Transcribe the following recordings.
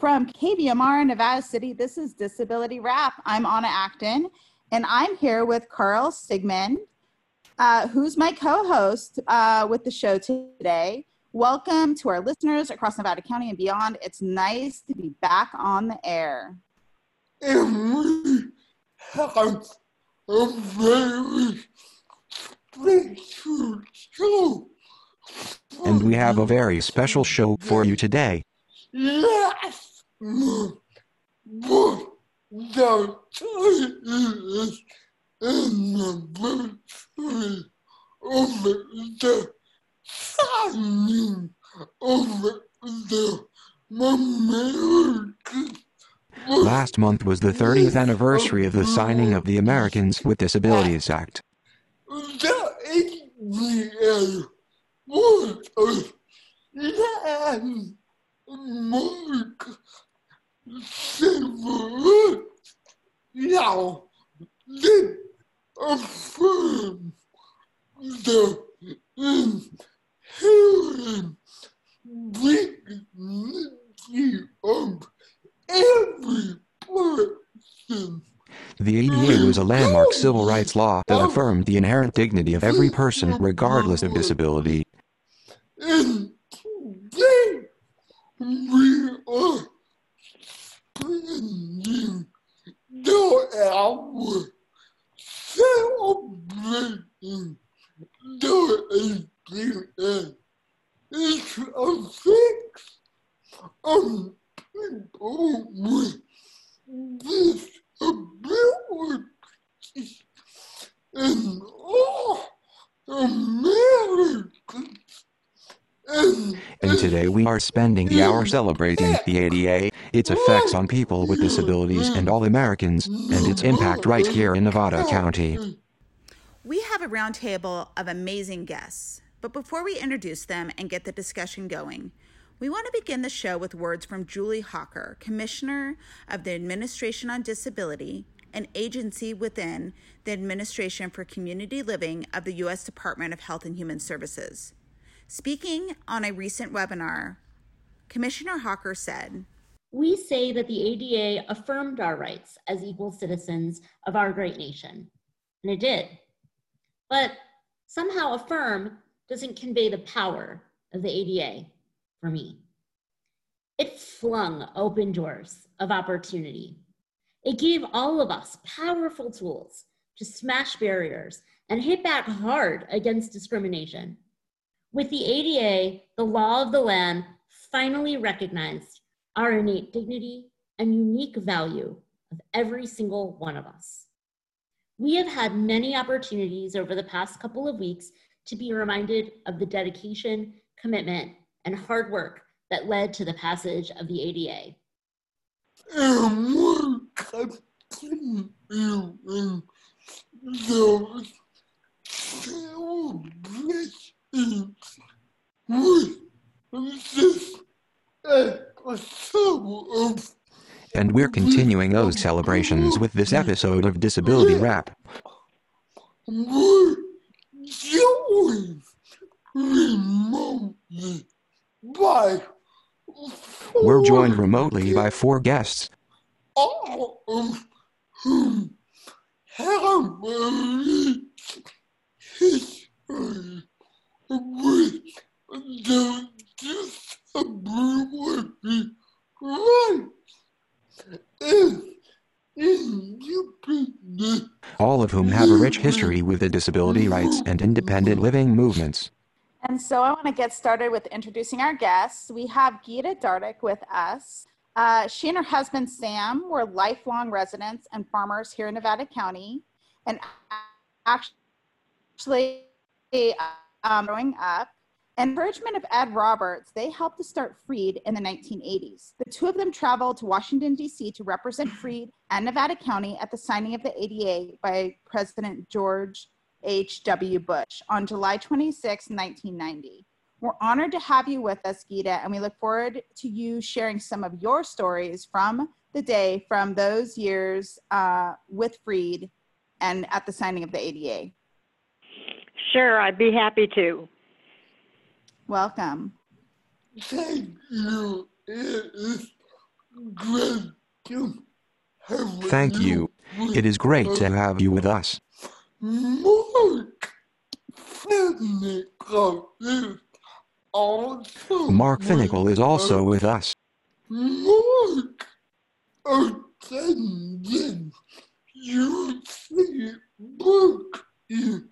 From KVMR Nevada City, this is Disability Rap. I'm Anna Acton, and I'm here with Carl Sigmund, uh, who's my co host uh, with the show today. Welcome to our listeners across Nevada County and beyond. It's nice to be back on the air. And we have a very special show for you today. Last month was the 30th anniversary of the signing of the American Last month was the 30th anniversary of the signing of the Americans with Disabilities Act. The ADA was a civil law that affirmed the inherent dignity of every person. The ADA was a landmark civil rights law that affirmed the inherent dignity of every person regardless of disability. And today we are spending the hour celebrating the ADA. It's a fix of people with disabilities and all Americans. And, today we are spending the hour celebrating the ADA, its effects on people with disabilities and all Americans, and its impact right here in Nevada County. We have a roundtable of amazing guests, but before we introduce them and get the discussion going, we want to begin the show with words from Julie Hawker, Commissioner of the Administration on Disability, an agency within the Administration for Community Living of the U.S. Department of Health and Human Services. Speaking on a recent webinar, Commissioner Hawker said, We say that the ADA affirmed our rights as equal citizens of our great nation, and it did. But somehow affirm doesn't convey the power of the ADA for me. It flung open doors of opportunity. It gave all of us powerful tools to smash barriers and hit back hard against discrimination. With the ADA, the law of the land finally recognized our innate dignity and unique value of every single one of us. We have had many opportunities over the past couple of weeks to be reminded of the dedication, commitment, and hard work that led to the passage of the ADA. and we're continuing those celebrations with this episode of And we're continuing those celebrations with this episode of Disability Rap. We're joined remotely by four guests. the disability independent all of whom have a rich history with the disability rights and independent living movements. And so I want to get started with introducing our guests. We have Gita Dardick with us. Uh, she and her husband Sam were lifelong residents and farmers here in Nevada County. And actually, um, growing up, encouragement of Ed Roberts, they helped to start Freed in the 1980s. The two of them traveled to Washington, D.C. to represent Freed and Nevada County at the signing of the ADA by President George H.W. Bush on July 26, 1990. We're honored to have you with us, Gita, and we look forward to you sharing some of your stories from the day, from those years uh, with Freed and at the signing of the ADA. Sure, I'd be happy to. Welcome. Thank you. It is great to have Thank you. with It is great to have you with us. Mark Finnick is also Mark Finnickle is with also us. with us. Mark attended UC Berkeley in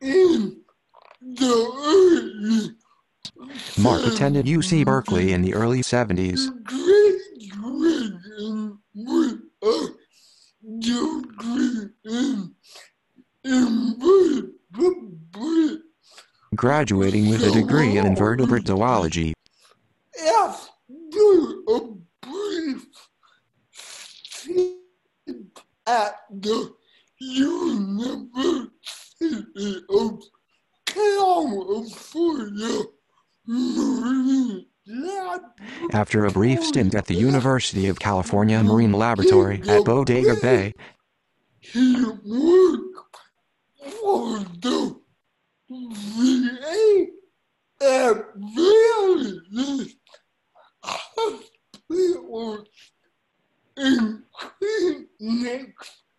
the early Mark attended UC Berkeley in the early 70s. graduating with a degree in invertebrate zoology. at the University of. After a brief stint at the University of California Marine Laboratory at Bodega Bay, He worked for the VA at various hospitals clinics for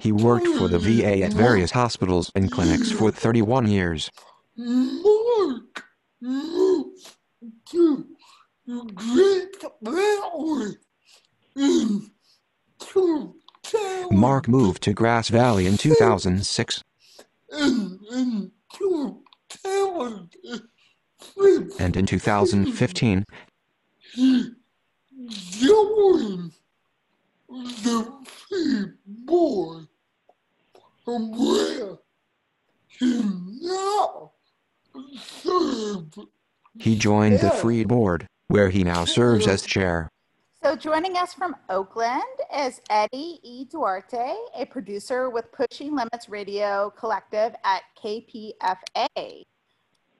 he worked for the VA at various hospitals and clinics for 31 years. Mark moved to Great Valley in 2000. Mark moved to Grass Valley in 2006, in, in 2015. and in 2015, he joined the Freed Board, where he now serves he joined the Freed Board, where he now serves as chair. So joining us from Oakland is Eddie E. Duarte, a producer with Pushing Limits Radio Collective at KPFA.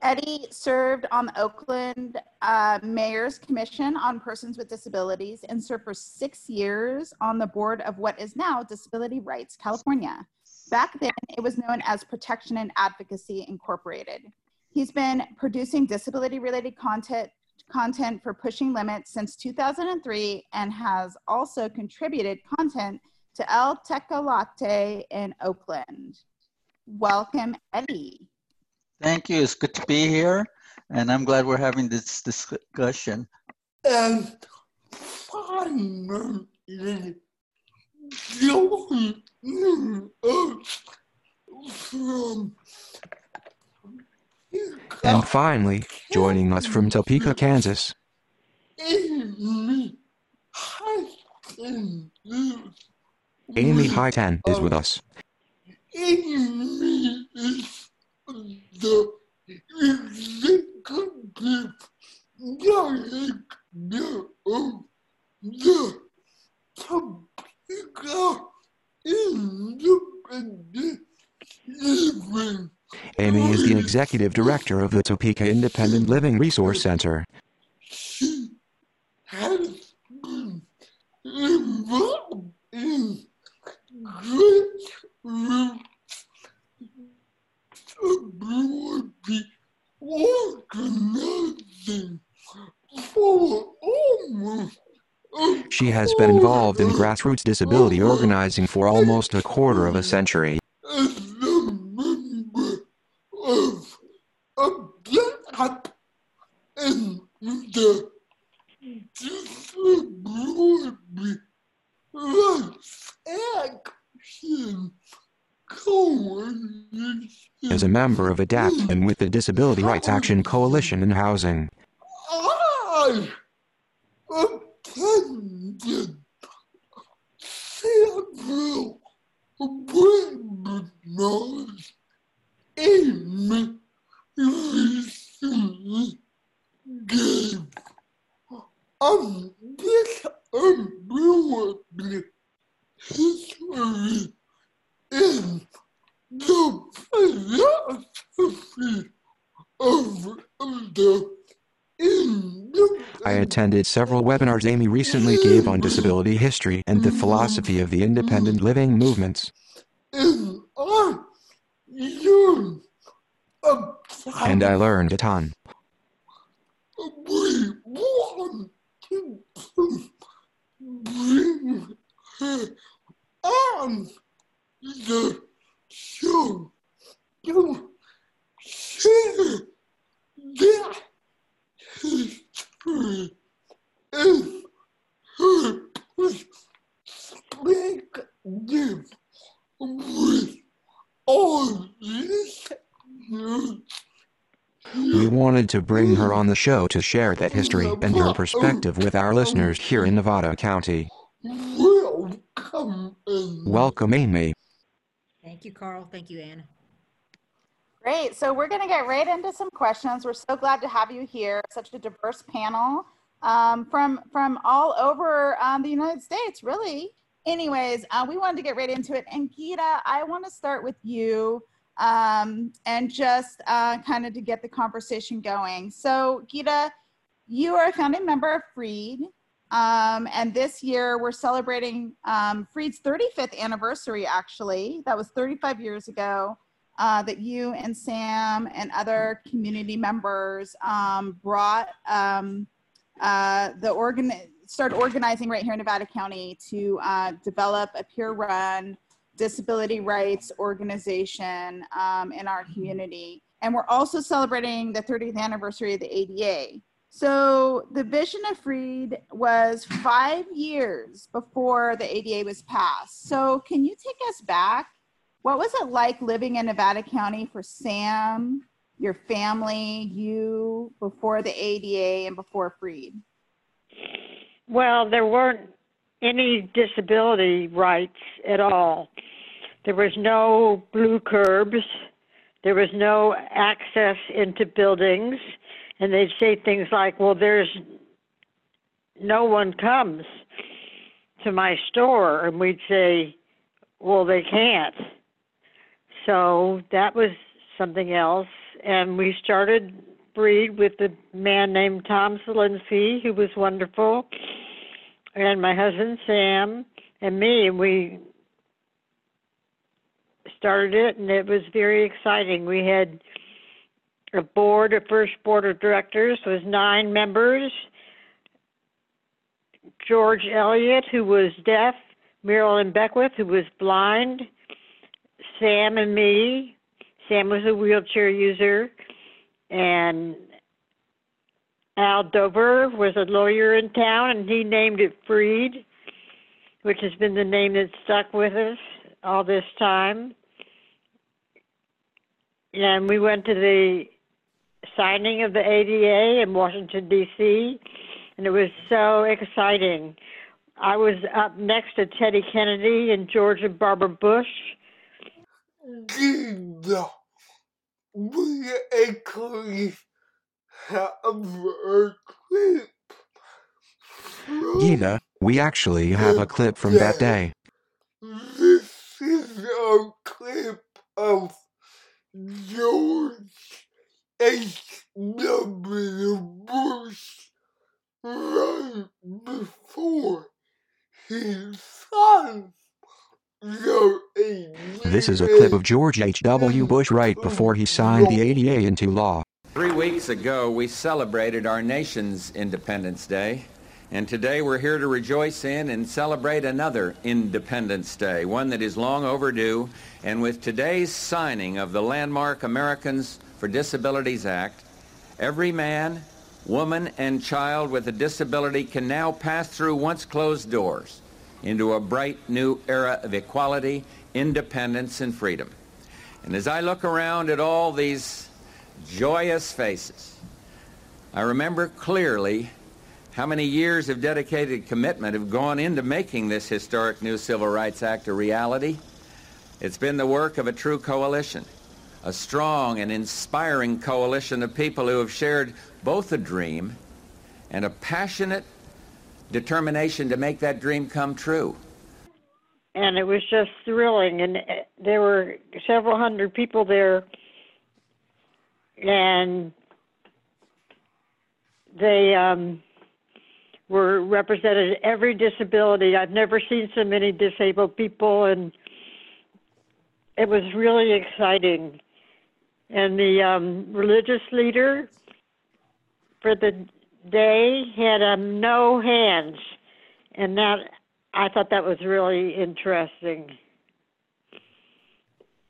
Eddie served on the Oakland uh, Mayor's Commission on Persons with Disabilities and served for six years on the board of what is now Disability Rights California. Back then, it was known as Protection and Advocacy Incorporated. He's been producing disability related content content for Pushing Limits since 2003 and has also contributed content to El Tecolote in Oakland. Welcome, Eddie. Thank you. It's good to be here, and I'm glad we're having this discussion. and And finally, joining us from Topeka, Kansas, Amy Highten is with us. Amy is the executive director of the Topeka Independent Living. Resource Center. Organizing for almost She has been involved in grassroots disability organizing for almost a quarter of a century. as a member of ADAPT and with the Disability Rights Action Coalition in Housing, I attended several gave on disability history the philosophy of the I attended several webinars Amy recently gave on disability history and the philosophy of the independent living movements. And I learned And I learned a ton. we want to bring on the show to share that history and her perspective with all listeners. We wanted to bring her on the show to share that history and her perspective with our listeners here in Nevada County. Welcome, and Welcome, Amy. Thank you, Carl. Thank you, Anna. Great. So we're going to get right into some questions. We're so glad to have you here. Such a diverse panel um, from from all over um, the United States, really. Anyways, uh, we wanted to get right into it. And Gita, I want to start with you um, and just uh, kind of to get the conversation going. So, Gita, you are a founding member of Freed. Um, and this year we're celebrating um, Freed's 35th anniversary, actually. That was 35 years ago uh, that you and Sam and other community members um, brought um, uh, the organ start organizing right here in Nevada County to uh, develop a peer run disability rights organization um, in our community. And we're also celebrating the 30th anniversary of the ADA. So the vision of Freed was five years before the ADA was passed. So can you take us back? What was it like living in Nevada County for Sam, your family, you, before the ADA and before Freed? Well, there weren't any disability rights at all. There was no blue curbs. There was no access into buildings. And they'd say things like, well, there's no one comes to my store. And we'd say, well, they can't. So that was something else. And we started Freed with a man named Tom Zelinsky, who was wonderful, and my husband Sam and me. We started it, and it was very exciting. We had a board, a first board of directors was nine members. George Elliott, who was deaf, Marilyn Beckwith, who was blind, Sam and me. Sam was a wheelchair user, and Al Dover was a lawyer in town, and he named it Freed, which has been the name that stuck with us all this time. And we went to the signing of the ADA in Washington, D.C., and it was so exciting. I was up next to Teddy Kennedy and George and Barbara Bush. We actually have a clip from Gita, we actually have a clip from that day. This is a clip of George H.W. Bush right before he signed the ADA. This is a clip of George H.W. Bush right before he signed the ADA into law. Three weeks ago, we celebrated our nation's Independence Day. And today we're here to rejoice in and celebrate another Independence Day, one that is long overdue. And with today's signing of the landmark Americans for Disabilities Act, every man, woman, and child with a disability can now pass through once closed doors into a bright new era of equality, independence, and freedom. And as I look around at all these joyous faces, I remember clearly how many years of dedicated commitment have gone into making this historic new Civil Rights Act a reality. It's been the work of a true coalition, a strong and inspiring coalition of people who have shared both a dream and a passionate determination to make that dream come true. and it was just thrilling. And uh, there were several hundred people there, and they um, were represented every disability. I've never seen so many disabled people, and it was really exciting. And the um, religious leader for the day had um, no hands, and that I thought that was really interesting.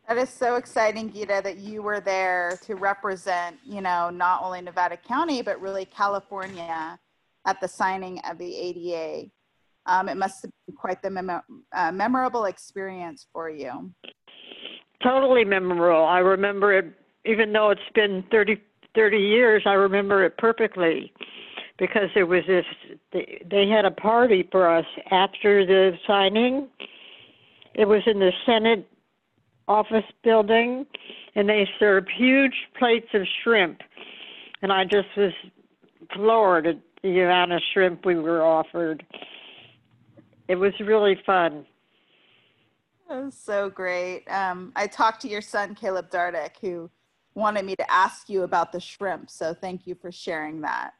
That is so exciting, Gita, that you were there to represent, you know, not only Nevada County, but really California at the signing of the ADA. Um, it must have been quite the memo- uh, memorable experience for you. Totally memorable. I remember it, even though it's been 30, 30 years, I remember it perfectly because there was this, they had a party for us after the signing. It was in the Senate office building, and they served huge plates of shrimp. And I just was floored at the amount of shrimp we were offered. It was really fun. That was so great. Um, I talked to your son, Caleb Dardick, who wanted me to ask you about the shrimp. So thank you for sharing that.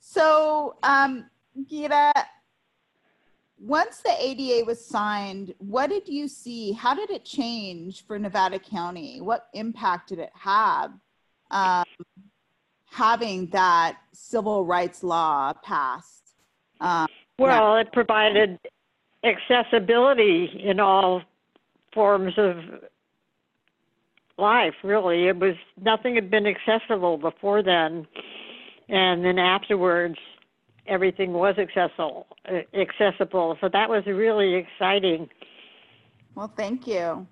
So, um, Gita, once the ADA was signed, what did you see? How did it change for Nevada County? What impact did it have um, having that civil rights law passed? Um, Well, it provided accessibility in all forms of life, really. It was nothing had been accessible before then. And then afterwards, everything was accessible. uh, Accessible. So that was really exciting. Well, thank you.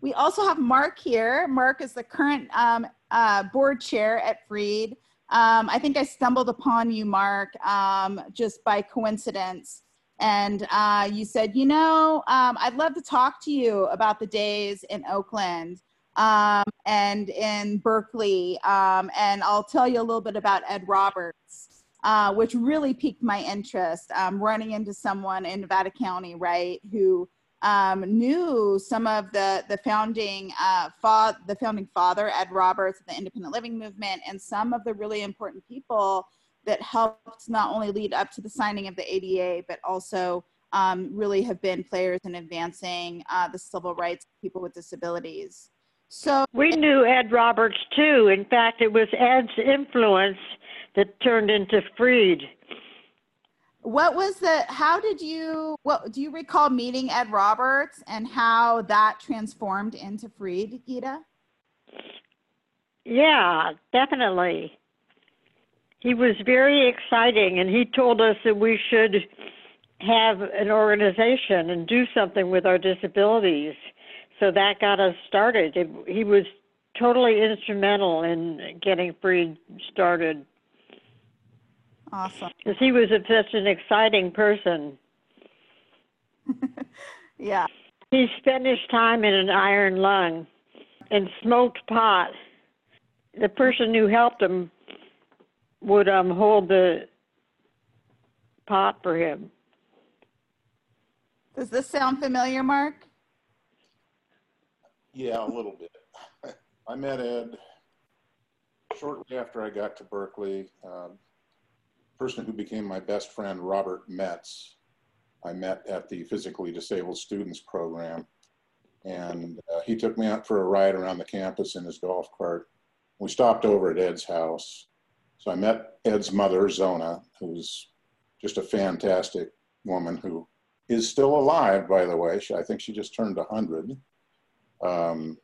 We also have Mark here. Mark is the current um, uh, board chair at Freed. Um, I think I stumbled upon you, Mark, um, just by coincidence. And uh, you said, you know, um, I'd love to talk to you about the days in Oakland um, and in Berkeley. Um, and I'll tell you a little bit about Ed Roberts, uh, which really piqued my interest. Um, running into someone in Nevada County, right, who um, knew some of the the founding uh, fa- the founding father Ed Roberts of the independent living movement and some of the really important people that helped not only lead up to the signing of the ADA but also um, really have been players in advancing uh, the civil rights of people with disabilities. So We knew Ed Roberts too. In fact, it was Ed's influence that turned into Freed. what was the how did you what do you recall meeting Ed Roberts and how that transformed into Freed, Gita? Yeah, definitely. He was very exciting, and he told us that we should have an organization and do something with our disabilities. So that got us started. It, he was totally instrumental in getting Freed started Awesome. because he was a, such an exciting person. Yeah. He spent his time in an iron lung and smoked pot. The person who helped him would um hold the pot for him. Does this sound familiar, Mark? Yeah, a little bit. I met Ed shortly after I got to Berkeley. Um, person who became my best friend, Robert Metz, I met at the Physically Disabled Students Program. And uh, he took me out for a ride around the campus in his golf cart. We stopped over at Ed's house. So I met Ed's mother, Zona, who's just a fantastic woman who is still alive, by the way. She, I think she just turned 100. Um,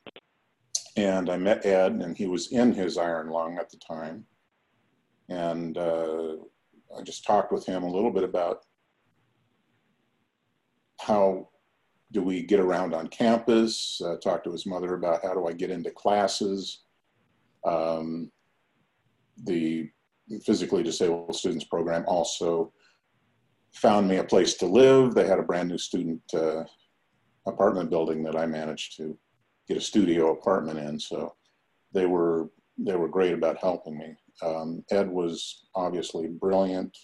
and I met Ed, and he was in his iron lung at the time. And uh, I just talked with him a little bit about how do we get around on campus. Uh, talked to his mother about how do I get into classes. Um, the physically disabled students program also found me a place to live. They had a brand new student uh, apartment building that I managed to get a studio apartment in. So they were they were great about helping me. Um, Ed was obviously brilliant,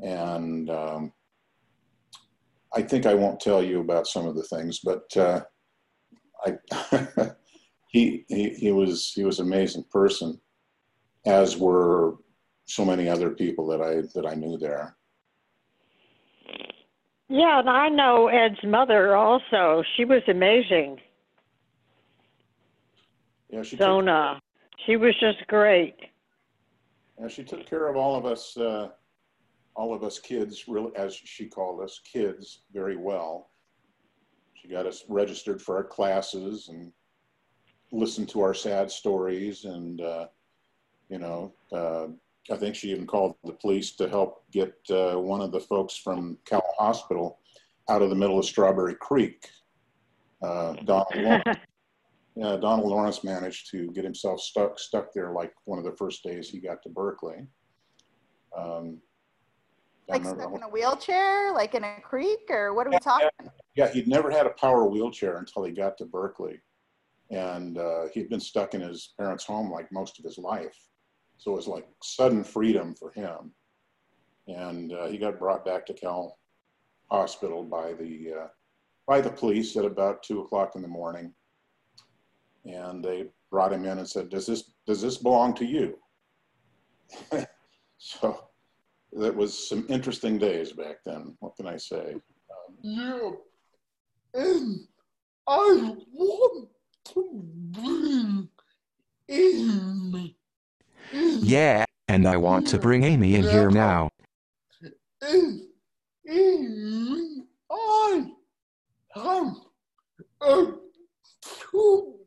and um, I think I won't tell you about some of the things, but uh, I he, he he was he was an amazing person, as were so many other people that I that I knew there. Yeah, and I know Ed's mother also. She was amazing. Yeah, she took, Zona. She was just great. And she took care of all of us, uh, all of us kids, really, as she called us, kids, very well. She got us registered for our classes and listened to our sad stories. And, uh, you know, uh, I think she even called the police to help get uh, one of the folks from Cowell Hospital out of the middle of Strawberry Creek. Uh, Donald, Lawrence, yeah, Donald Lawrence managed to get himself stuck stuck there like one of the first days he got to Berkeley. Um, I Like stuck in a wheelchair, like in a creek, or what are we talking? Yeah, he'd never had a power wheelchair until he got to Berkeley. And uh, he'd been stuck in his parents' home like most of his life. So it was like sudden freedom for him. And uh, he got brought back to Cowell Hospital by the, uh, by the police at about two o'clock in the morning. And they brought him in and said, does this, does this belong to you? so that was some interesting days back then. What can I say? Um, Yeah. And I want to bring in. Yeah, and I want to bring Amy in here now. And in I have a two part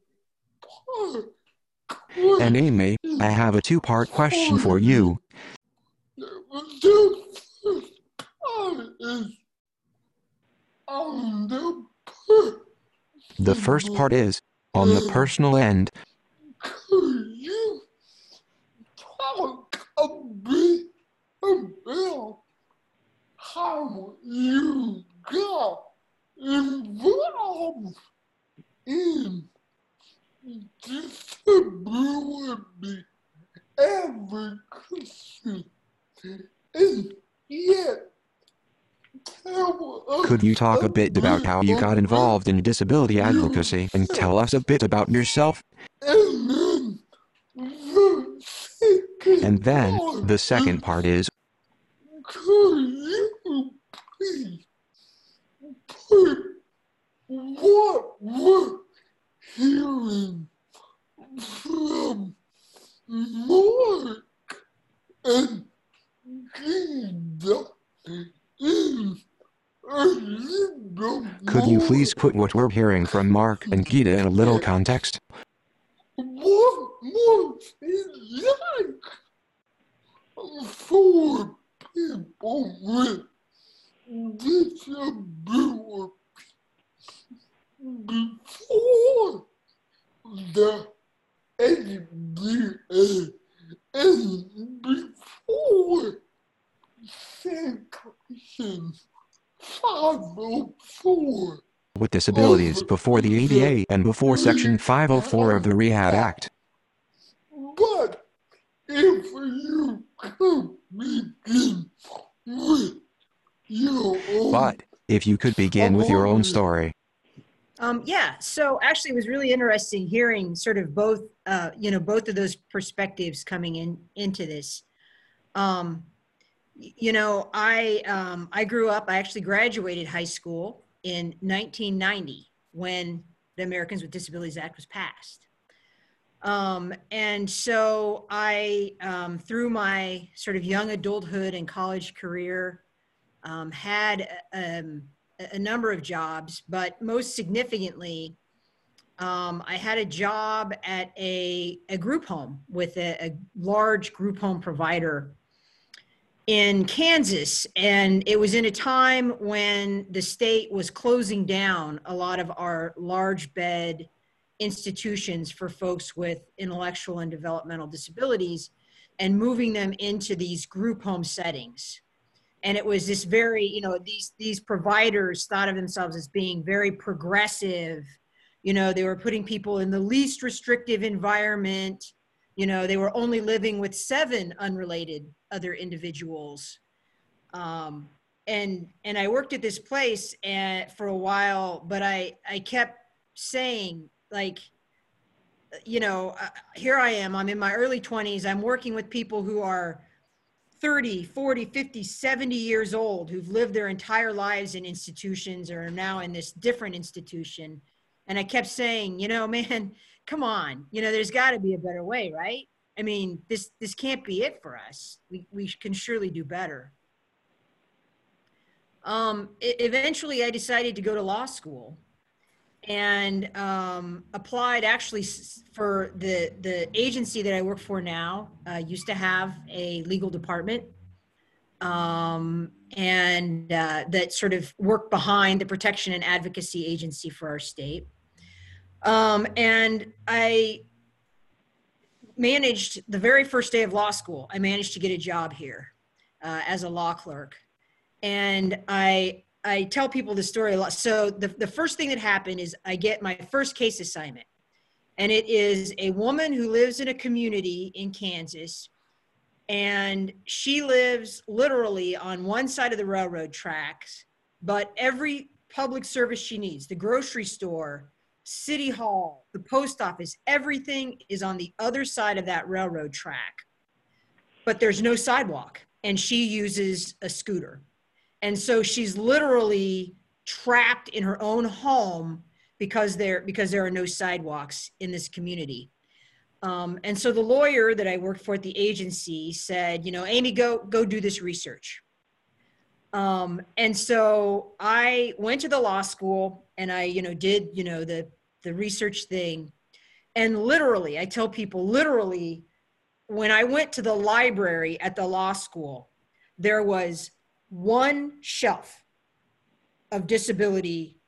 And Amy, I have a two part question for you. The first part is on the The first part is on the personal end. Could you talk a bit about how you got involved in yet Could you talk a bit about how you got involved in disability advocacy and tell us a bit about yourself? and then the second part the second part is Could you please put what we're hearing from Mark and Gita in a little could you please put what we're hearing from Mark and Gita in a little context? what was it like for people with disability before the ADA and before Section 504? With disabilities before the ADA and before Section 504 of the Rehab Act. But if you could begin with your own But if you could begin with your own story. Um, yeah, so actually it was really interesting hearing sort of both, uh, you know, both of those perspectives coming in into this. Um, you know, I um, I grew up. I actually graduated high school in 1990 when the Americans with Disabilities Act was passed. Um, and so I, um, through my sort of young adulthood and college career, um, had um, a number of jobs, but most significantly, um, I had a job at a, a group home with a, a large group home provider in Kansas. And it was in a time when the state was closing down a lot of our large bed institutions for folks with intellectual and developmental disabilities and moving them into these group home settings and it was this very you know these these providers thought of themselves as being very progressive. You know they were putting people in the least restrictive environment. You know they were only living with seven unrelated other individuals. Um, and and i worked at this place and for a while but i i kept saying like you know uh, here i am i'm in my early 20s i'm working with people who are 30, 40, 50, 70 years old who've lived their entire lives in institutions or are now in this different institution. And I kept saying, you know, man, come on, you know, there's got to be a better way, right? I mean, this this can't be it for us. We we can surely do better. Um, eventually, I decided to go to law school, and um, applied actually for the the agency that I work for now. Uh, used to have a legal department, um, and uh, that sort of worked behind the protection and advocacy agency for our state. Um, and I managed the very first day of law school. I managed to get a job here uh, as a law clerk, and I I tell people the story a lot. So the the first thing that happened is I get my first case assignment, and it is a woman who lives in a community in Kansas, and she lives literally on one side of the railroad tracks, but every public service she needs, the grocery store, city hall, the post office, everything is on the other side of that railroad track. But there's no sidewalk, and she uses a scooter. And so she's literally trapped in her own home because there because there are no sidewalks in this community. Um, and so the lawyer that I worked for at the agency said, you know, Amy, go go do this research. Um, and so I went to the law school and I, you know, did, you know, the the research thing. And literally, I tell people, literally, when I went to the library at the law school, there was one shelf of disability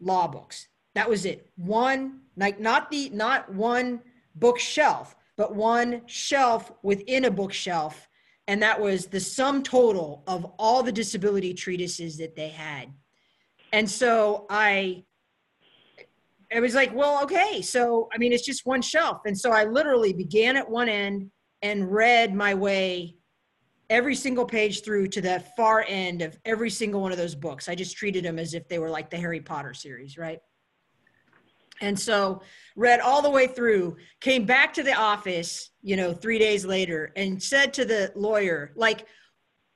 law books. That was it. One, like not the not one bookshelf, but one shelf within a bookshelf. And that was the sum total of all the disability treatises that they had. And so I it was like, well, okay. So, I mean, it's just one shelf. And so I literally began at one end and read my way every single page through to the far end of every single one of those books. I just treated them as if they were like the Harry Potter series, right? And so read all the way through, came back to the office, you know, three days later and said to the lawyer, like,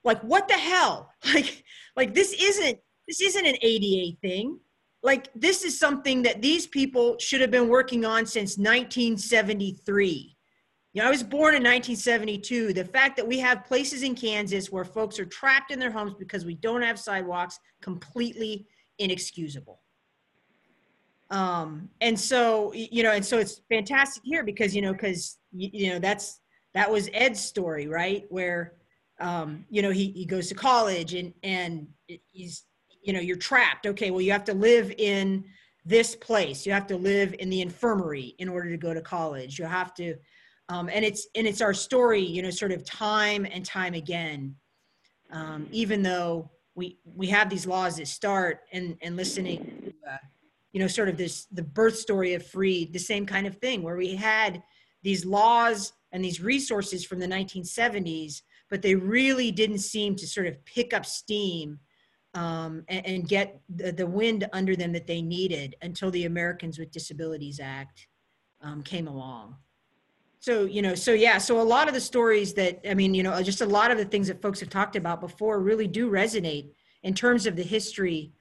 like, what the hell? Like, like this isn't, this isn't an ADA thing like this is something that these people should have been working on since 1973 know i was born in 1972 the fact that we have places in kansas where folks are trapped in their homes because we don't have sidewalks completely inexcusable. Um and so you know and so it's fantastic here because you know because you, you know that's that was ed's story right? Where um you know he, he goes to college and and he's you know you're trapped. Okay well you have to live in this place. You have to live in the infirmary in order to go to college. You have to um, and it's and it's our story you know sort of time and time again um, even though we we have these laws that start and and listening to, uh, you know sort of this the birth story of freed the same kind of thing where we had these laws and these resources from the 1970s but they really didn't seem to sort of pick up steam um, and, and get the, the wind under them that they needed until the Americans with Disabilities Act um, came along. So, you know, so yeah, so a lot of the stories that, I mean, you know, just a lot of the things that folks have talked about before really do resonate in terms of the history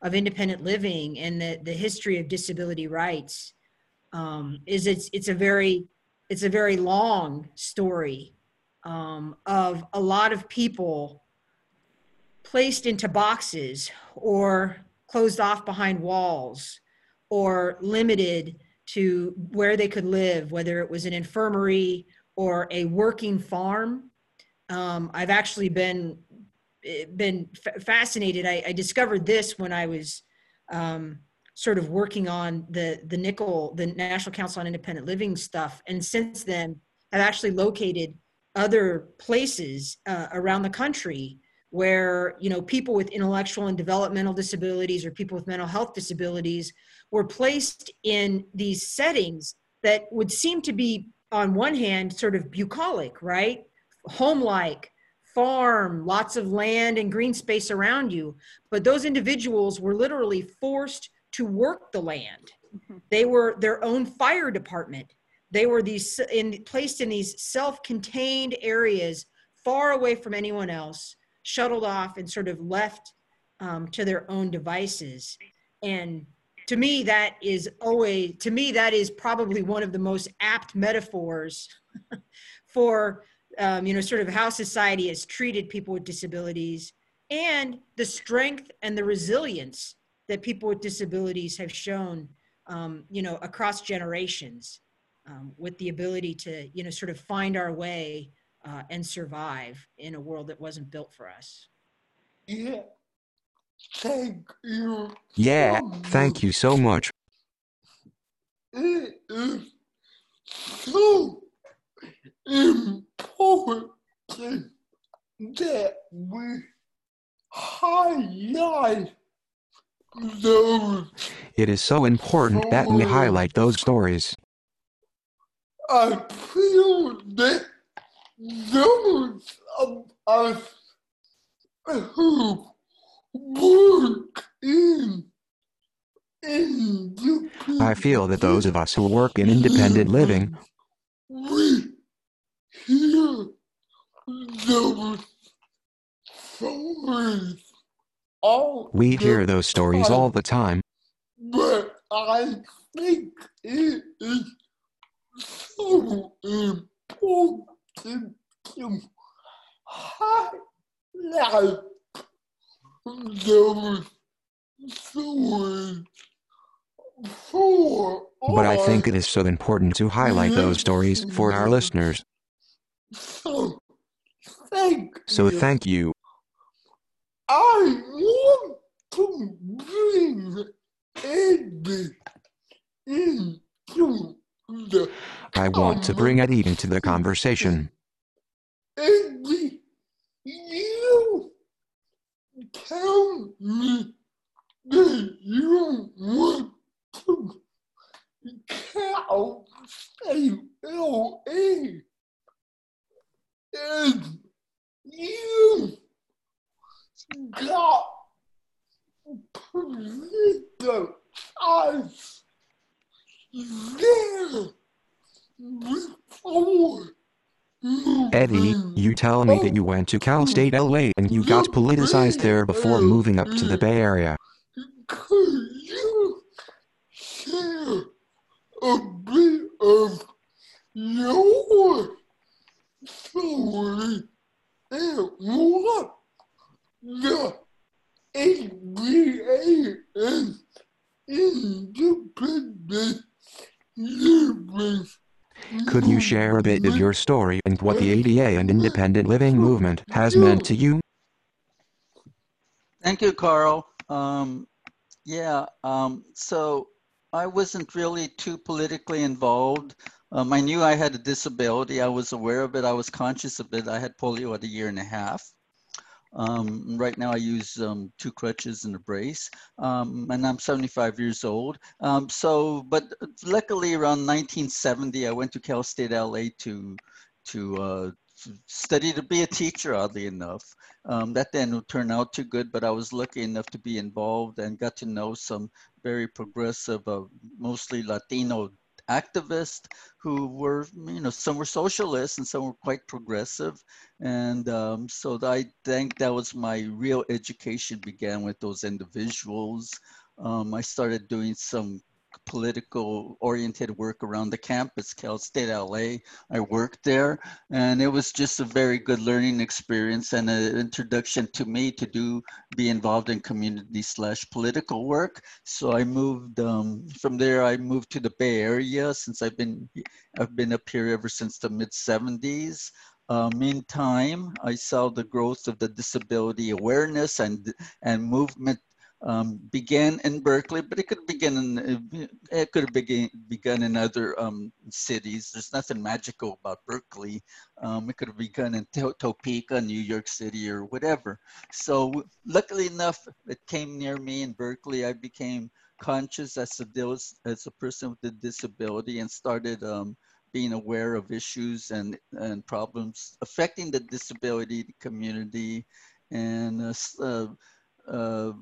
of independent living and the, the history of disability rights. Um, is it's, it's a very, it's a very long story um, of a lot of people placed into boxes or closed off behind walls or limited to where they could live, whether it was an infirmary or a working farm. Um, I've actually been eh, been f- fascinated. I, I discovered this when I was um, sort of working on the the nickel, the National Council on Independent Living stuff, and since then, I've actually located other places uh, around the country where you know people with intellectual and developmental disabilities or people with mental health disabilities were placed in these settings that would seem to be on one hand sort of bucolic right? Home-like farm lots of land and green space around you. But those individuals were literally forced to work the land. Mm-hmm. They were their own fire department. They were these in placed in these self-contained areas far away from anyone else shuttled off and sort of left um, to their own devices. And to me that is always to me that is probably one of the most apt metaphors for um, you know sort of how society has treated people with disabilities and the strength and the resilience that people with disabilities have shown um, you know across generations um, with the ability to you know sort of find our way uh, and survive in a world that wasn't built for us Yeah. Thank you. Yeah, thank you so much. It is so important that we highlight those. It is so important that we highlight those stories. I feel that those of us who work in independent I feel that those of us who work in independent living, we hear those stories all we the hear those stories all the time, but I think it is so important but I think it is so important to highlight those stories for our listeners. So, thank So you. thank you. I want to bring Eddie into I want to bring Eddie into the conversation. Eddie. You tell me that you want to Cal State LA. And you got there before Eddie, you tell me that you went to Cal State LA and you got politicized there before moving up to the Bay Area. A bit of your story and what the independent Could you share a bit of your story and what the ADA and independent living movement has meant to you? Thank you, Carl. Um, yeah, um, so I wasn't really too politically involved. Um, I knew I had a disability. I was aware of it. I was conscious of it. I had polio at a year and a half. Um, right now, I use um, two crutches and a brace, um, and I'm 75 years old. Um, so, but luckily, around 1970, I went to Cal State LA to to, uh, to study to be a teacher. Oddly enough, um, that didn't turn out too good, but I was lucky enough to be involved and got to know some very progressive, uh, mostly Latino activists who were, you know, some were socialists and some were quite progressive. And um, so I think that was my real education began with those individuals. Um, I started doing some political oriented work around the campus, Cal State LA. I worked there and it was just a very good learning experience and an introduction to me to do, be involved in community slash political work. So I moved um, from there, I moved to the Bay Area since I've been, I've been up here ever since the mid 70s. Uh, meantime, I saw the growth of the disability awareness and, and movement um, began in Berkeley, but it could begin in it could have begun begun in other um, cities. There's nothing magical about Berkeley. Um, it could have begun in to Topeka, New York City, or whatever. So luckily enough, it came near me in Berkeley. I became conscious as a as a person with a disability and started um, being aware of issues and and problems affecting the disability community and uh, uh, uh,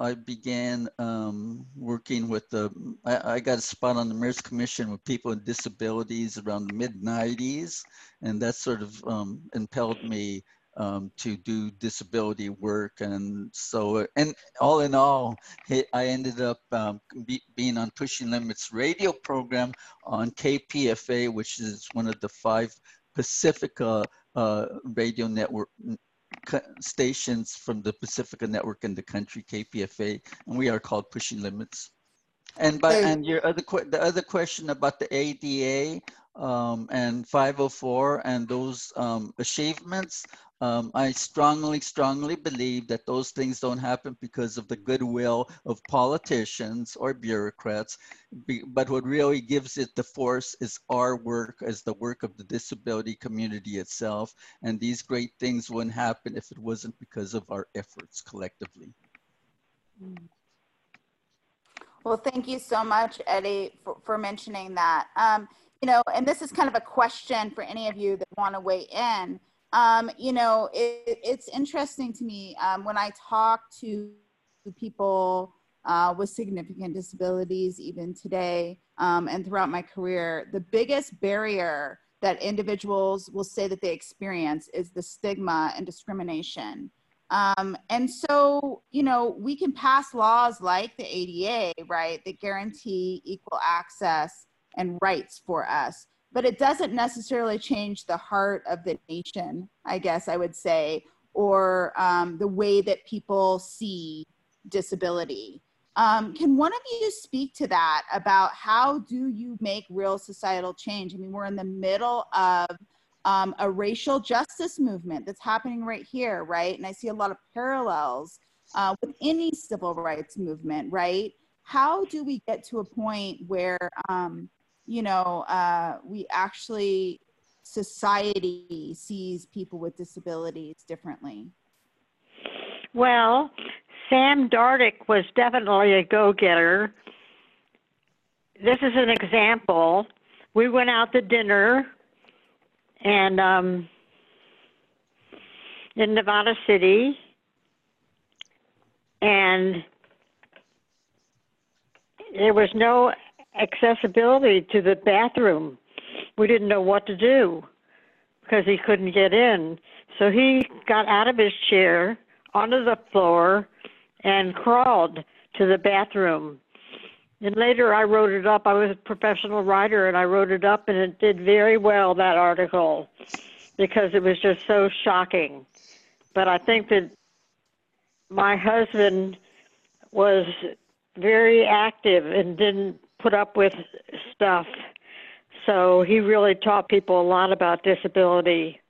I began um, working with the, I, I, got a spot on the Mayor's Commission with people with disabilities around the mid 90s. And that sort of um, impelled me um, to do disability work. And so, and all in all, I ended up um, be, being on Pushing Limits radio program on KPFA, which is one of the five Pacifica uh, radio network stations from the Pacifica network in the country, KPFA, and we are called Pushing Limits. And by and your other the other question about the ADA um, and 504 and those um, achievements, um, I strongly, strongly believe that those things don't happen because of the goodwill of politicians or bureaucrats. But what really gives it the force is our work as the work of the disability community itself. And these great things wouldn't happen if it wasn't because of our efforts collectively. Well, thank you so much, Eddie, for, for mentioning that. Um, you know, and this is kind of a question for any of you that want to weigh in um, you know, it, it's interesting to me um, when I talk to people uh, with significant disabilities, even today um, and throughout my career, the biggest barrier that individuals will say that they experience is the stigma and discrimination. Um, and so, you know, we can pass laws like the ADA, right, that guarantee equal access and rights for us but it doesn't necessarily change the heart of the nation, I guess I would say, or um, the way that people see disability. Um, can one of you speak to that about how do you make real societal change? I mean, we're in the middle of um, a racial justice movement that's happening right here, right? And I see a lot of parallels uh, with any civil rights movement, right? How do we get to a point where um, you know, uh, we actually, society sees people with disabilities differently? Well, Sam Dardick was definitely a go getter. This is an example. We went out to dinner and um, in Nevada City, and there was no accessibility to the bathroom. We didn't know what to do because he couldn't get in. So he got out of his chair onto the floor and crawled to the bathroom. And later I wrote it up. I was a professional writer and I wrote it up and it did very well, that article, because it was just so shocking. But I think that my husband was very active and didn't put up with stuff. So he really taught people a lot about disability.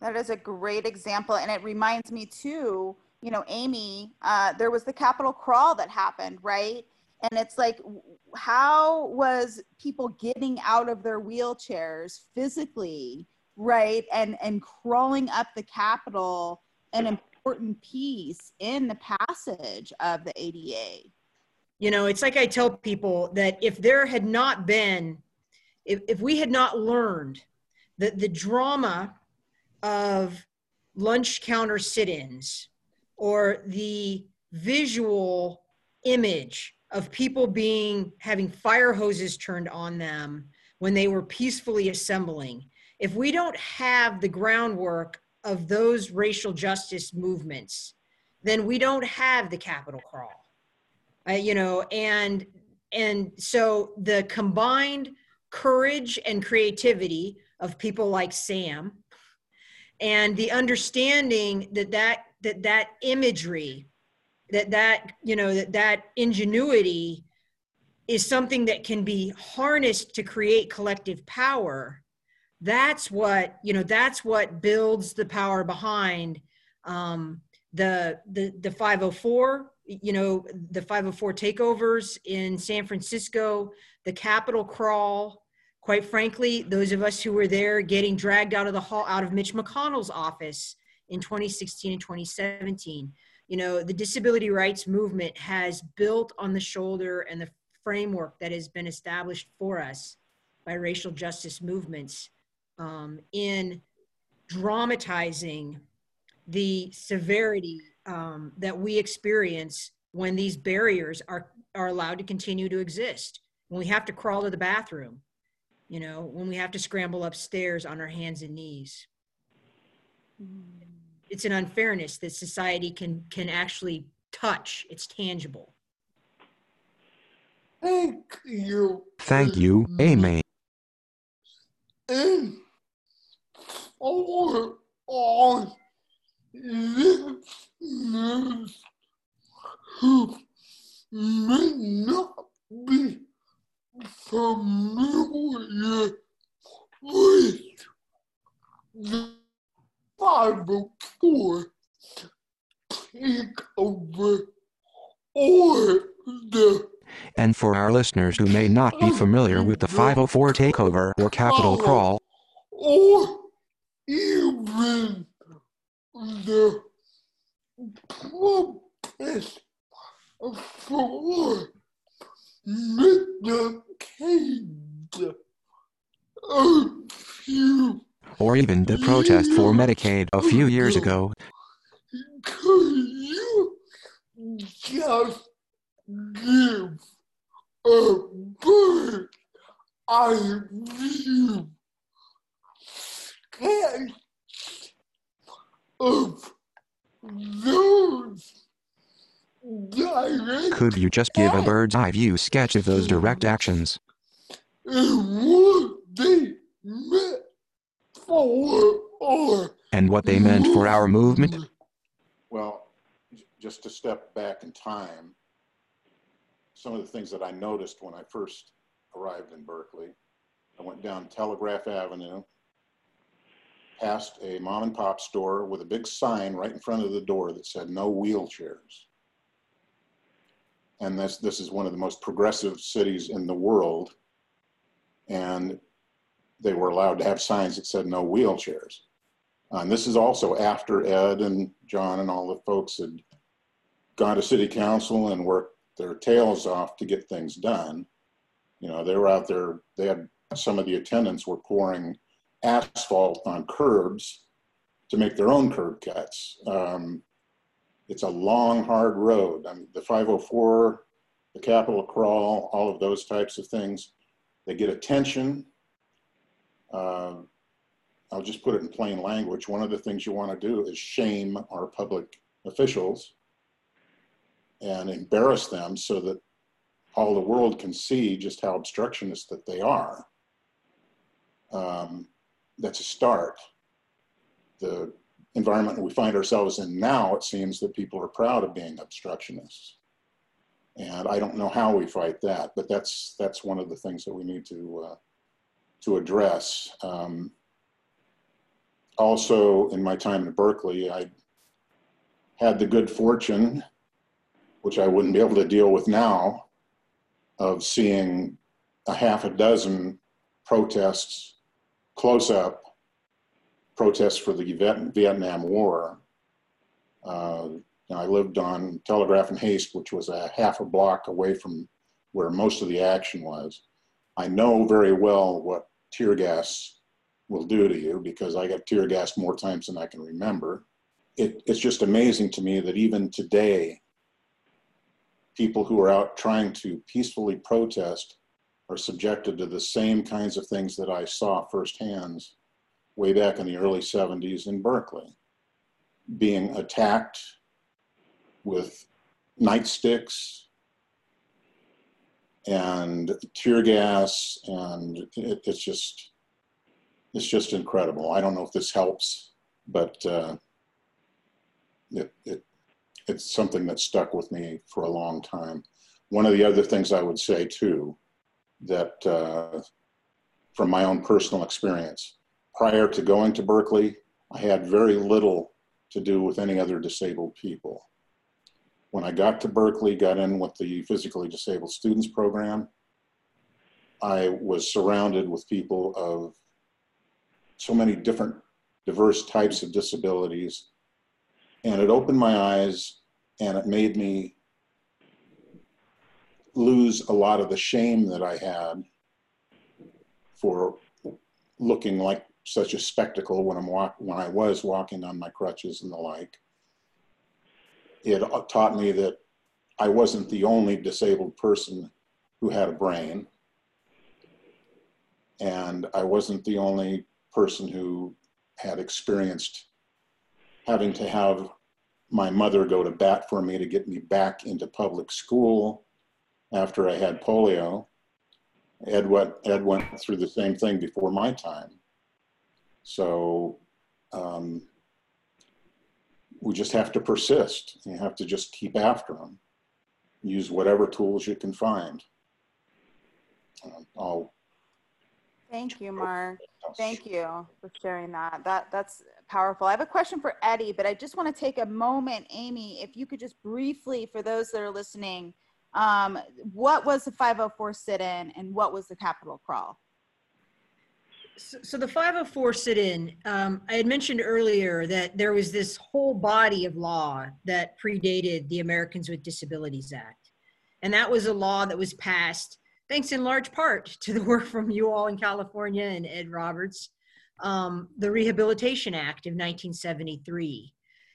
That is a great example. And it reminds me, too, you know, Amy, uh, there was the Capitol crawl that happened, right? And it's like, how was people getting out of their wheelchairs physically, right? And, and crawling up the Capitol, an important piece in the passage of the ADA. You know, it's like I tell people that if there had not been, if, if we had not learned that the drama of lunch counter sit ins or the visual image of people being having fire hoses turned on them when they were peacefully assembling if we don't have the groundwork of those racial justice movements then we don't have the Capitol crawl uh, you know, and and so the combined courage and creativity of people like Sam, and the understanding that that that that imagery, that that you know that that ingenuity is something that can be harnessed to create collective power that's what you know that's what builds the power behind um, the the the 504 you know, the 504 takeovers in San Francisco, the Capitol crawl. Quite frankly, those of us who were there getting dragged out of the hall, out of Mitch McConnell's office in 2016 and 2017. You know, the disability rights movement has built on the shoulder and the framework that has been established for us by racial justice movements um, in dramatizing the severity um, that we experience when these barriers are are allowed to continue to exist when we have to crawl to the bathroom you know when we have to scramble upstairs on our hands and knees it's an unfairness that society can can actually touch. It's tangible. Thank you. Thank you, Amy. And for all listeners who may not be familiar with the Bible for takeover or the And for our listeners who may not be familiar with the 504 takeover or Capitol crawl, or even the protest for Medicaid a few or even the protest for Medicaid a few years ago, could you just give a bird eye view sketch of those direct could you just give a bird's eye view sketch of those direct actions? and what they meant for our and what they meant for our movement? Well, just to step back in time, some of the things that I noticed when I first arrived in Berkeley, I went down Telegraph Avenue, past a mom and pop store with a big sign right in front of the door that said no wheelchairs. And this, this is one of the most progressive cities in the world. And they were allowed to have signs that said no wheelchairs. Uh, And this is also after Ed and John and all the folks had gone to city council and worked their tails off to get things done. You know, they were out there, they had, some of the attendants were pouring asphalt on curbs to make their own curb cuts. Um, it's a long, hard road. I mean, the 504, the Capitol Crawl, all of those types of things, they get attention. Uh, I'll just put it in plain language. One of the things you want to do is shame our public officials and embarrass them so that all the world can see just how obstructionist that they are. Um, that's a start. The environment we find ourselves in now, it seems that people are proud of being obstructionists. And I don't know how we fight that, but that's that's one of the things that we need to uh, to address. Um, also, in my time at Berkeley, I had the good fortune, which I wouldn't be able to deal with now, of seeing a half a dozen protests close up, protests for the Vietnam War. Uh, I lived on Telegraph and Haste, which was a half a block away from where most of the action was. I know very well what tear gas will do to you because I got tear gas more times than I can remember. It, it's just amazing to me that even today, people who are out trying to peacefully protest are subjected to the same kinds of things that I saw firsthand way back in the early 70s in Berkeley. Being attacked with nightsticks and tear gas, and it, it's just it's just incredible. I don't know if this helps, but uh, it, it it's something that stuck with me for a long time. One of the other things I would say too, that uh, from my own personal experience, prior to going to Berkeley, I had very little to do with any other disabled people. When I got to Berkeley, got in with the physically disabled students program, I was surrounded with people of so many different diverse types of disabilities and it opened my eyes and it made me lose a lot of the shame that I had for looking like such a spectacle when I'm walk when I was walking on my crutches and the like. It taught me that I wasn't the only disabled person who had a brain, and I wasn't the only person who had experienced having to have my mother go to bat for me to get me back into public school after I had polio. Ed went, Ed went through the same thing before my time. So um, we just have to persist. You have to just keep after them. Use whatever tools you can find. Um, I'll Thank you, Mark. Thank you for sharing that. That that's powerful. I have a question for Eddie, but I just want to take a moment, Amy, if you could just briefly, for those that are listening, um, what was the 504 sit-in and what was the Capitol crawl? So, so the 504 sit-in, um, I had mentioned earlier that there was this whole body of law that predated the Americans with Disabilities Act. And that was a law that was passed thanks in large part to the work from you all in California and Ed Roberts, um, the Rehabilitation Act of 1973.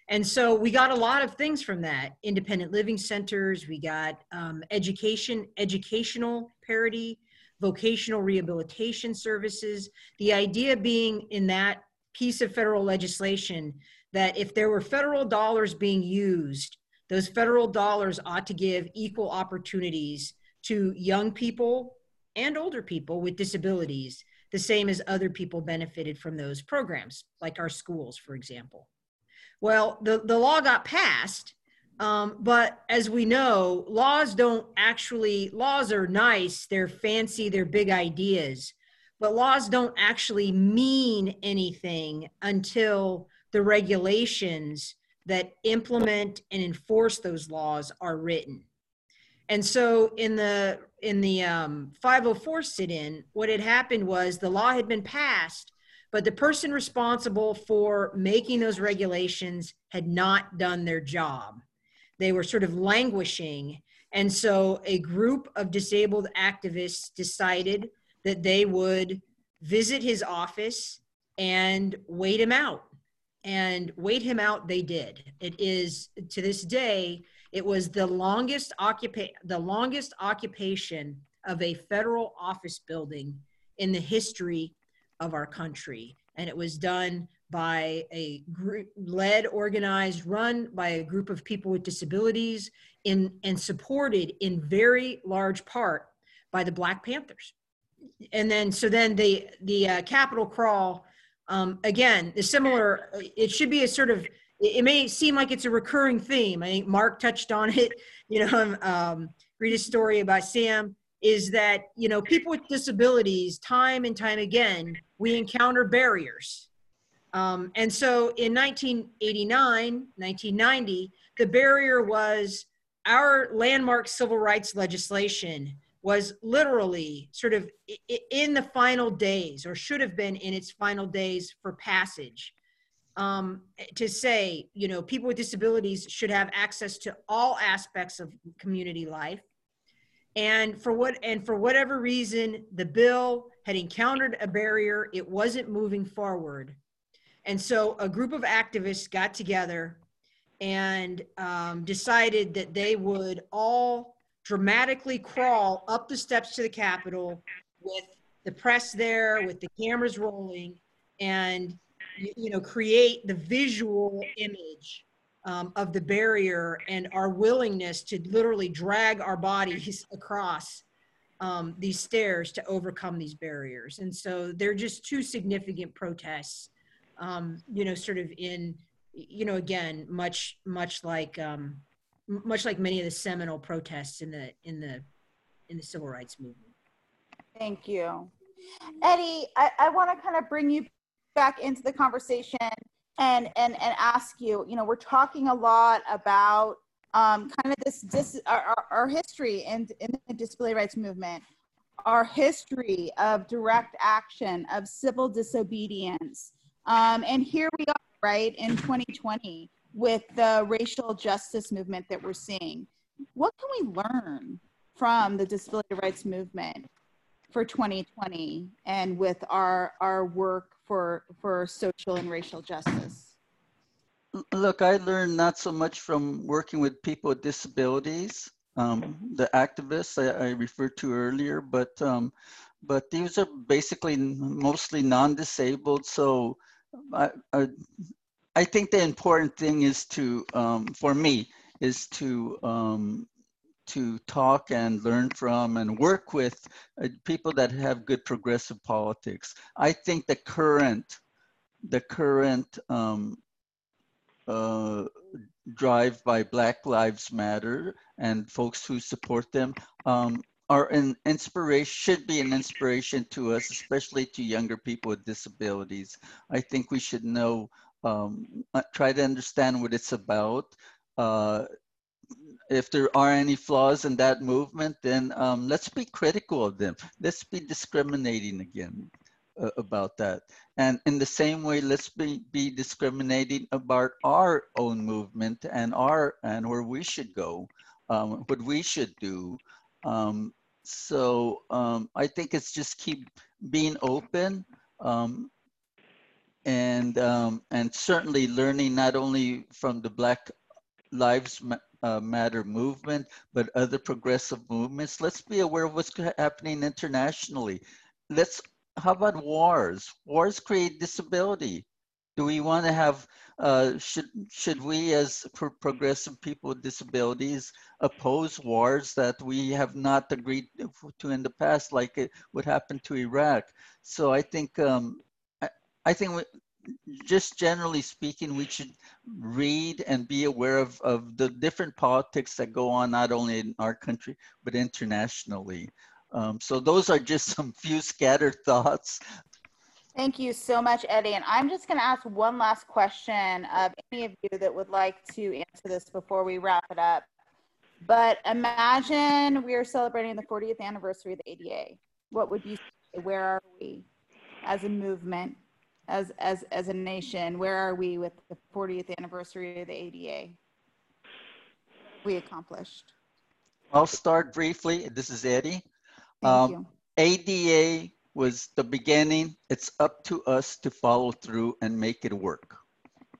And so we got a lot of things from that independent living centers, we got um, education, educational parity, vocational rehabilitation services. The idea being in that piece of federal legislation that if there were federal dollars being used, those federal dollars ought to give equal opportunities to young people and older people with disabilities, the same as other people benefited from those programs, like our schools, for example. Well, the, the law got passed, um, but as we know, laws don't actually, laws are nice, they're fancy, they're big ideas, but laws don't actually mean anything until the regulations that implement and enforce those laws are written. And so in the in the um, 504 sit-in, what had happened was the law had been passed, but the person responsible for making those regulations had not done their job. They were sort of languishing. And so a group of disabled activists decided that they would visit his office and wait him out. And wait him out, they did. It is to this day it was the longest occupa- the longest occupation of a federal office building in the history of our country. And it was done by a group led, organized, run by a group of people with disabilities in, and supported in very large part by the Black Panthers. And then, so then the, the uh, Capitol crawl, um, again, the similar, it should be a sort of it, may seem like it's a recurring theme. I think Mark touched on it. You know, um, read a story about Sam. Is that you know people with disabilities, time and time again, we encounter barriers. Um, and so in 1989, 1990, the barrier was our landmark civil rights legislation was literally sort of in the final days or should have been in its final days for passage um, to say, you know, people with disabilities should have access to all aspects of community life. And for what and for whatever reason, the bill had encountered a barrier. It wasn't moving forward. And so a group of activists got together and um, decided that they would all dramatically crawl up the steps to the Capitol with the press there, with the cameras rolling, and you know, create the visual image um, of the barrier and our willingness to literally drag our bodies across um, these stairs to overcome these barriers. And so they're just two significant protests, um, you know, sort of in, you know, again, much, much like, um, much like many of the seminal protests in the, in the, in the civil rights movement. Thank you. Eddie, I, I want to kind of bring you back into the conversation and and and ask you you know we're talking a lot about um, kind of this dis, our, our, history in, in the disability rights movement our history of direct action of civil disobedience. Um, and here we are right in 2020 with the racial justice movement that we're seeing. What can we learn from the disability rights movement for 2020 and with our our work for for social and racial justice? Look, I learned not so much from working with people with disabilities, um, the activists I, I, referred to earlier, but um, but these are basically mostly non-disabled. So I, I, I think the important thing is to, um, for me, is to um, to talk and learn from and work with uh, people that have good progressive politics. I think the current the current um, uh, drive by Black Lives Matter and folks who support them um, are an inspiration, should be an inspiration to us, especially to younger people with disabilities. I think we should know, um, uh, try to understand what it's about. Uh, if there are any flaws in that movement, then um, let's be critical of them. Let's be discriminating again uh, about that. And in the same way, let's be, be discriminating about our own movement and our and where we should go, um, what we should do. Um, so um, I think it's just keep being open um, and um, and certainly learning not only from the Black Lives uh, Matter movement, but other progressive movements. Let's be aware of what's happening internationally. Let's how about wars? Wars create disability. Do we want to have, uh, should, should we as pro progressive people with disabilities oppose wars that we have not agreed to in the past, like it, what happened to Iraq? So I think, um, I, I think we, just generally speaking, we should read and be aware of, of the different politics that go on, not only in our country, but internationally. Um, so those are just some few scattered thoughts. Thank you so much, Eddie. And I'm just going to ask one last question of any of you that would like to answer this before we wrap it up. But imagine we are celebrating the 40th anniversary of the ADA. What would you say? Where are we as a movement, as, as, as a nation? Where are we with the 40th anniversary of the ADA? We accomplished. I'll start briefly. This is Eddie. Thank um, you. ADA was the beginning. It's up to us to follow through and make it work.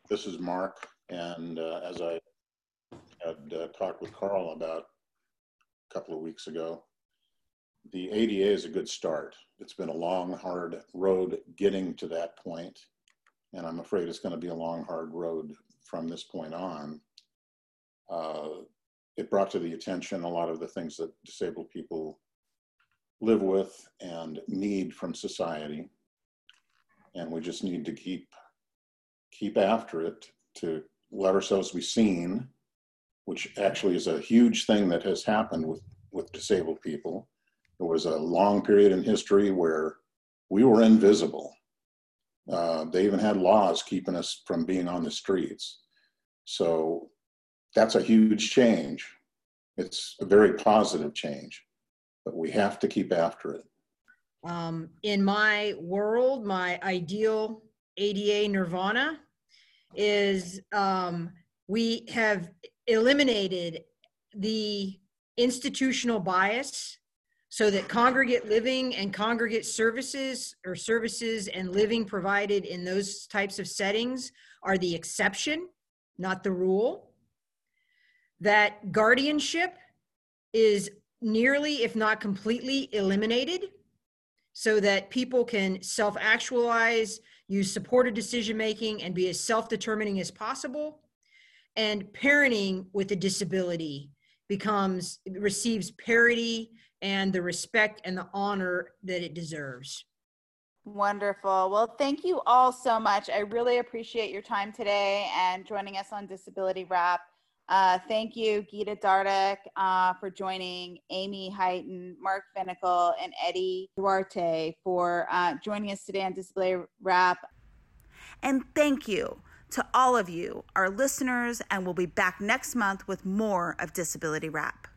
This is Mark, and uh, as I had uh, talked with Carl about a couple of weeks ago, the ADA is a good start. It's been a long, hard road getting to that point, and I'm afraid it's going to be a long, hard road from this point on. Uh, it brought to the attention a lot of the things that disabled people live with and need from society. And we just need to keep keep after it to let ourselves be seen, which actually is a huge thing that has happened with, with disabled people. There was a long period in history where we were invisible. Uh, they even had laws keeping us from being on the streets. So that's a huge change. It's a very positive change but we have to keep after it. Um, in my world, my ideal ADA nirvana is um, we have eliminated the institutional bias so that congregate living and congregate services or services and living provided in those types of settings are the exception, not the rule. That guardianship is nearly, if not completely, eliminated so that people can self actualize, use supported decision making, and be as self determining as possible. And parenting with a disability becomes, receives parity and the respect and the honor that it deserves. Wonderful. Well, thank you all so much. I really appreciate your time today and joining us on Disability Rap. Uh, thank you, Gita Dardick, uh, for joining, Amy Heighton, Mark Finnicle, and Eddie Duarte for uh, joining us today on Disability Rap. And thank you to all of you, our listeners, and we'll be back next month with more of Disability Rap.